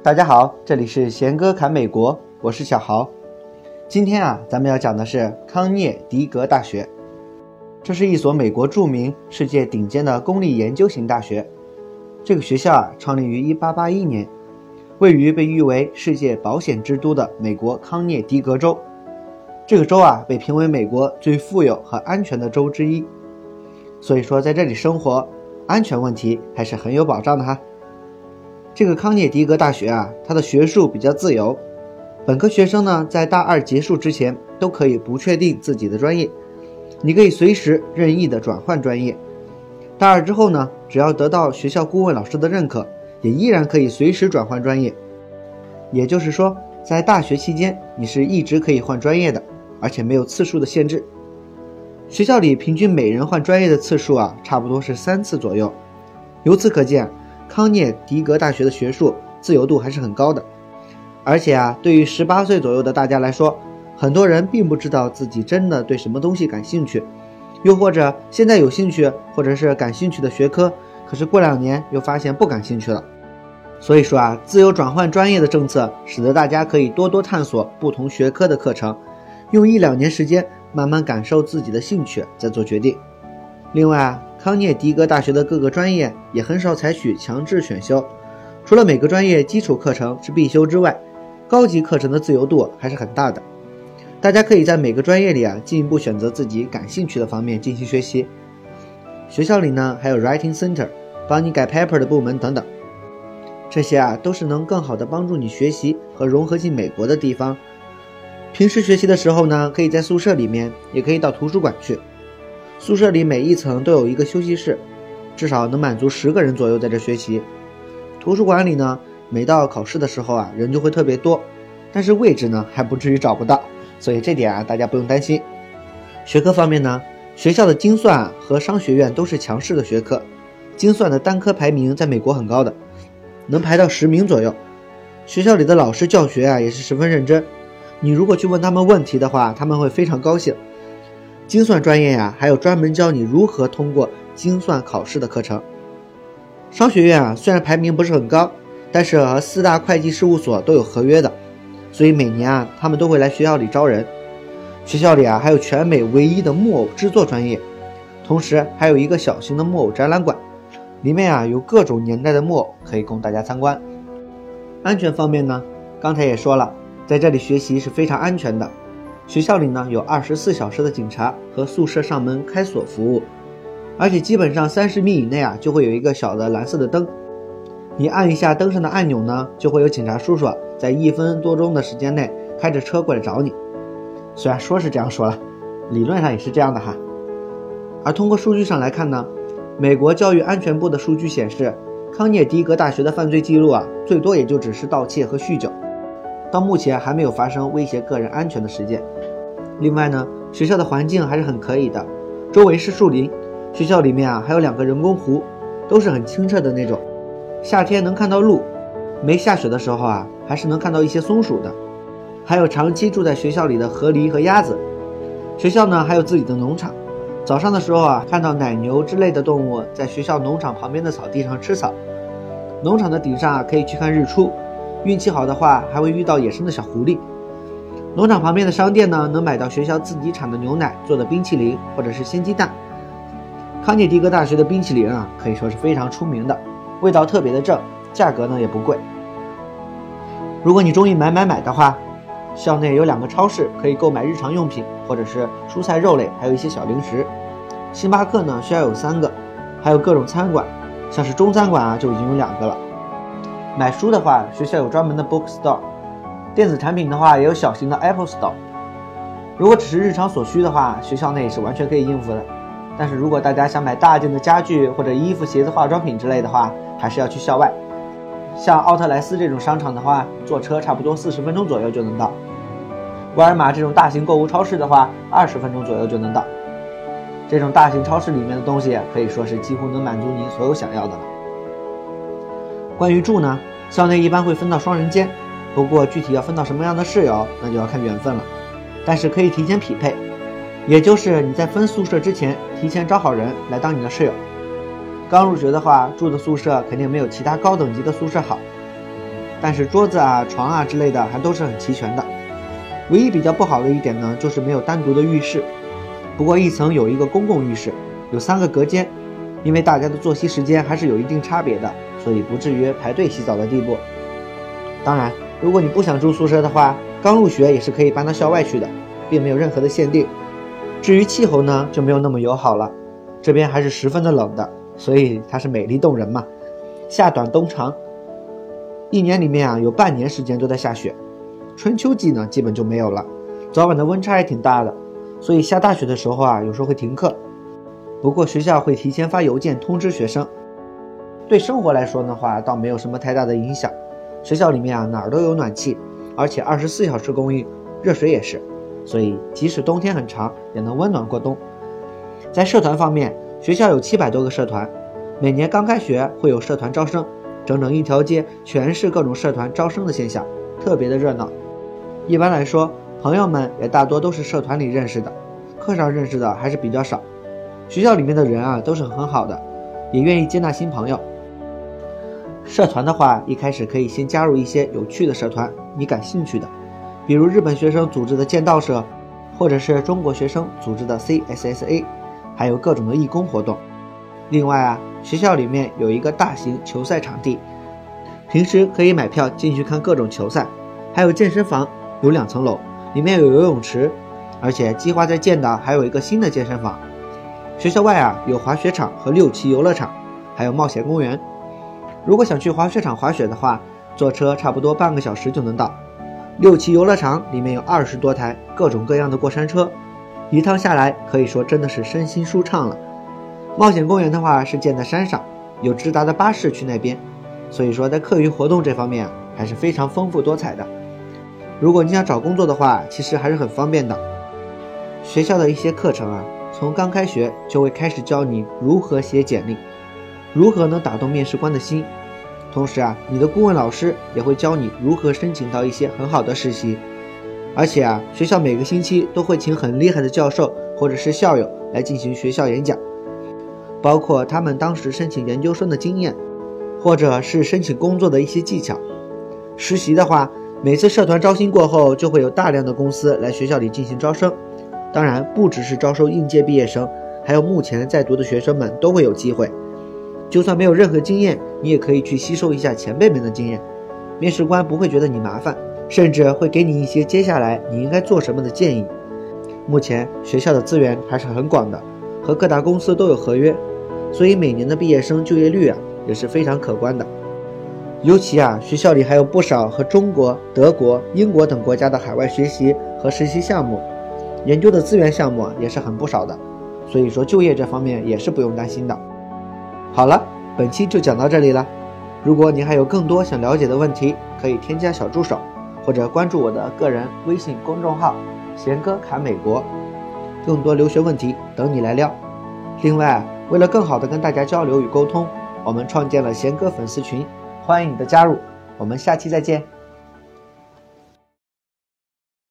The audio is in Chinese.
大家好，这里是贤哥侃美国，我是小豪。今天啊，咱们要讲的是康涅狄格大学。这是一所美国著名、世界顶尖的公立研究型大学。这个学校啊，创立于1881年，位于被誉为世界保险之都的美国康涅狄格州。这个州啊，被评为美国最富有和安全的州之一。所以说，在这里生活，安全问题还是很有保障的哈。这个康涅狄格大学啊，它的学术比较自由，本科学生呢在大二结束之前都可以不确定自己的专业，你可以随时任意的转换专业。大二之后呢，只要得到学校顾问老师的认可，也依然可以随时转换专业。也就是说，在大学期间你是一直可以换专业的，而且没有次数的限制。学校里平均每人换专业的次数啊，差不多是三次左右。由此可见。康涅狄格大学的学术自由度还是很高的，而且啊，对于十八岁左右的大家来说，很多人并不知道自己真的对什么东西感兴趣，又或者现在有兴趣或者是感兴趣的学科，可是过两年又发现不感兴趣了。所以说啊，自由转换专业的政策使得大家可以多多探索不同学科的课程，用一两年时间慢慢感受自己的兴趣，再做决定。另外啊。康涅狄格大学的各个专业也很少采取强制选修，除了每个专业基础课程是必修之外，高级课程的自由度还是很大的。大家可以在每个专业里啊进一步选择自己感兴趣的方面进行学习。学校里呢还有 Writing Center，帮你改 paper 的部门等等，这些啊都是能更好的帮助你学习和融合进美国的地方。平时学习的时候呢，可以在宿舍里面，也可以到图书馆去。宿舍里每一层都有一个休息室，至少能满足十个人左右在这学习。图书馆里呢，每到考试的时候啊，人就会特别多，但是位置呢还不至于找不到，所以这点啊大家不用担心。学科方面呢，学校的精算和商学院都是强势的学科，精算的单科排名在美国很高的，能排到十名左右。学校里的老师教学啊也是十分认真，你如果去问他们问题的话，他们会非常高兴。精算专业呀，还有专门教你如何通过精算考试的课程。商学院啊，虽然排名不是很高，但是和四大会计事务所都有合约的，所以每年啊，他们都会来学校里招人。学校里啊，还有全美唯一的木偶制作专业，同时还有一个小型的木偶展览馆，里面啊有各种年代的木偶可以供大家参观。安全方面呢，刚才也说了，在这里学习是非常安全的。学校里呢有二十四小时的警察和宿舍上门开锁服务，而且基本上三十米以内啊就会有一个小的蓝色的灯，你按一下灯上的按钮呢，就会有警察叔叔在一分多钟的时间内开着车过来找你。虽然说是这样说了，理论上也是这样的哈。而通过数据上来看呢，美国教育安全部的数据显示，康涅狄格大学的犯罪记录啊，最多也就只是盗窃和酗酒。到目前还没有发生威胁个人安全的事件。另外呢，学校的环境还是很可以的，周围是树林，学校里面啊还有两个人工湖，都是很清澈的那种。夏天能看到鹿，没下雪的时候啊还是能看到一些松鼠的。还有长期住在学校里的河狸和鸭子。学校呢还有自己的农场，早上的时候啊看到奶牛之类的动物在学校农场旁边的草地上吃草。农场的顶上啊可以去看日出。运气好的话，还会遇到野生的小狐狸。农场旁边的商店呢，能买到学校自己产的牛奶做的冰淇淋，或者是鲜鸡蛋。康涅狄格大学的冰淇淋啊，可以说是非常出名的，味道特别的正，价格呢也不贵。如果你中意买买买的话，校内有两个超市可以购买日常用品，或者是蔬菜肉类，还有一些小零食。星巴克呢需要有三个，还有各种餐馆，像是中餐馆啊就已经有两个了。买书的话，学校有专门的 bookstore；电子产品的话，也有小型的 Apple Store。如果只是日常所需的话，学校内是完全可以应付的。但是如果大家想买大件的家具或者衣服、鞋子、化妆品之类的话，还是要去校外。像奥特莱斯这种商场的话，坐车差不多四十分钟左右就能到；沃尔玛这种大型购物超市的话，二十分钟左右就能到。这种大型超市里面的东西，可以说是几乎能满足您所有想要的了。关于住呢，校内一般会分到双人间，不过具体要分到什么样的室友，那就要看缘分了。但是可以提前匹配，也就是你在分宿舍之前，提前找好人来当你的室友。刚入学的话，住的宿舍肯定没有其他高等级的宿舍好。但是桌子啊、床啊之类的还都是很齐全的。唯一比较不好的一点呢，就是没有单独的浴室。不过一层有一个公共浴室，有三个隔间，因为大家的作息时间还是有一定差别的，所以不至于排队洗澡的地步。当然，如果你不想住宿舍的话，刚入学也是可以搬到校外去的，并没有任何的限定。至于气候呢，就没有那么友好了，这边还是十分的冷的，所以它是美丽动人嘛。夏短冬长，一年里面啊有半年时间都在下雪，春秋季呢基本就没有了，早晚的温差也挺大的，所以下大雪的时候啊有时候会停课。不过学校会提前发邮件通知学生。对生活来说的话，倒没有什么太大的影响。学校里面啊哪儿都有暖气，而且二十四小时供应，热水也是，所以即使冬天很长，也能温暖过冬。在社团方面，学校有七百多个社团。每年刚开学会有社团招生，整整一条街全是各种社团招生的现象，特别的热闹。一般来说，朋友们也大多都是社团里认识的，课上认识的还是比较少。学校里面的人啊都是很好的，也愿意接纳新朋友。社团的话，一开始可以先加入一些有趣的社团，你感兴趣的，比如日本学生组织的剑道社，或者是中国学生组织的 CSSA，还有各种的义工活动。另外啊，学校里面有一个大型球赛场地，平时可以买票进去看各种球赛，还有健身房，有两层楼，里面有游泳池，而且计划在建的还有一个新的健身房。学校外啊有滑雪场和六旗游乐场，还有冒险公园。如果想去滑雪场滑雪的话，坐车差不多半个小时就能到。六旗游乐场里面有二十多台各种各样的过山车，一趟下来可以说真的是身心舒畅了。冒险公园的话是建在山上，有直达的巴士去那边，所以说在课余活动这方面还是非常丰富多彩的。如果你想找工作的话，其实还是很方便的。学校的一些课程啊，从刚开学就会开始教你如何写简历，如何能打动面试官的心。同时啊，你的顾问老师也会教你如何申请到一些很好的实习。而且啊，学校每个星期都会请很厉害的教授或者是校友来进行学校演讲。包括他们当时申请研究生的经验，或者是申请工作的一些技巧。实习的话，每次社团招新过后，就会有大量的公司来学校里进行招生。当然，不只是招收应届毕业生，还有目前在读的学生们都会有机会。就算没有任何经验，你也可以去吸收一下前辈们的经验。面试官不会觉得你麻烦，甚至会给你一些接下来你应该做什么的建议。目前学校的资源还是很广的。和各大公司都有合约，所以每年的毕业生就业率啊也是非常可观的。尤其啊，学校里还有不少和中国、德国、英国等国家的海外学习和实习项目，研究的资源项目也是很不少的。所以说就业这方面也是不用担心的。好了，本期就讲到这里了。如果你还有更多想了解的问题，可以添加小助手，或者关注我的个人微信公众号“贤哥侃美国”。更多留学问题等你来撩。另外，为了更好的跟大家交流与沟通，我们创建了贤哥粉丝群，欢迎你的加入。我们下期再见。